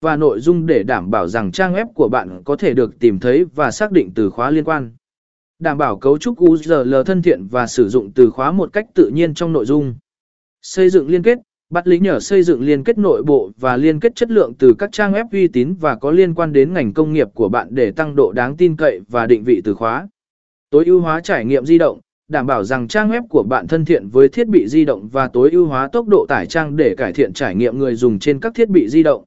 và nội dung để đảm bảo rằng trang web của bạn có thể được tìm thấy và xác định từ khóa liên quan. Đảm bảo cấu trúc URL thân thiện và sử dụng từ khóa một cách tự nhiên trong nội dung. Xây dựng liên kết, bắt lý nhờ xây dựng liên kết nội bộ và liên kết chất lượng từ các trang web uy tín và có liên quan đến ngành công nghiệp của bạn để tăng độ đáng tin cậy và định vị từ khóa. Tối ưu hóa trải nghiệm di động, đảm bảo rằng trang web của bạn thân thiện với thiết bị di động và tối ưu hóa tốc độ tải trang để cải thiện trải nghiệm người dùng trên các thiết bị di động.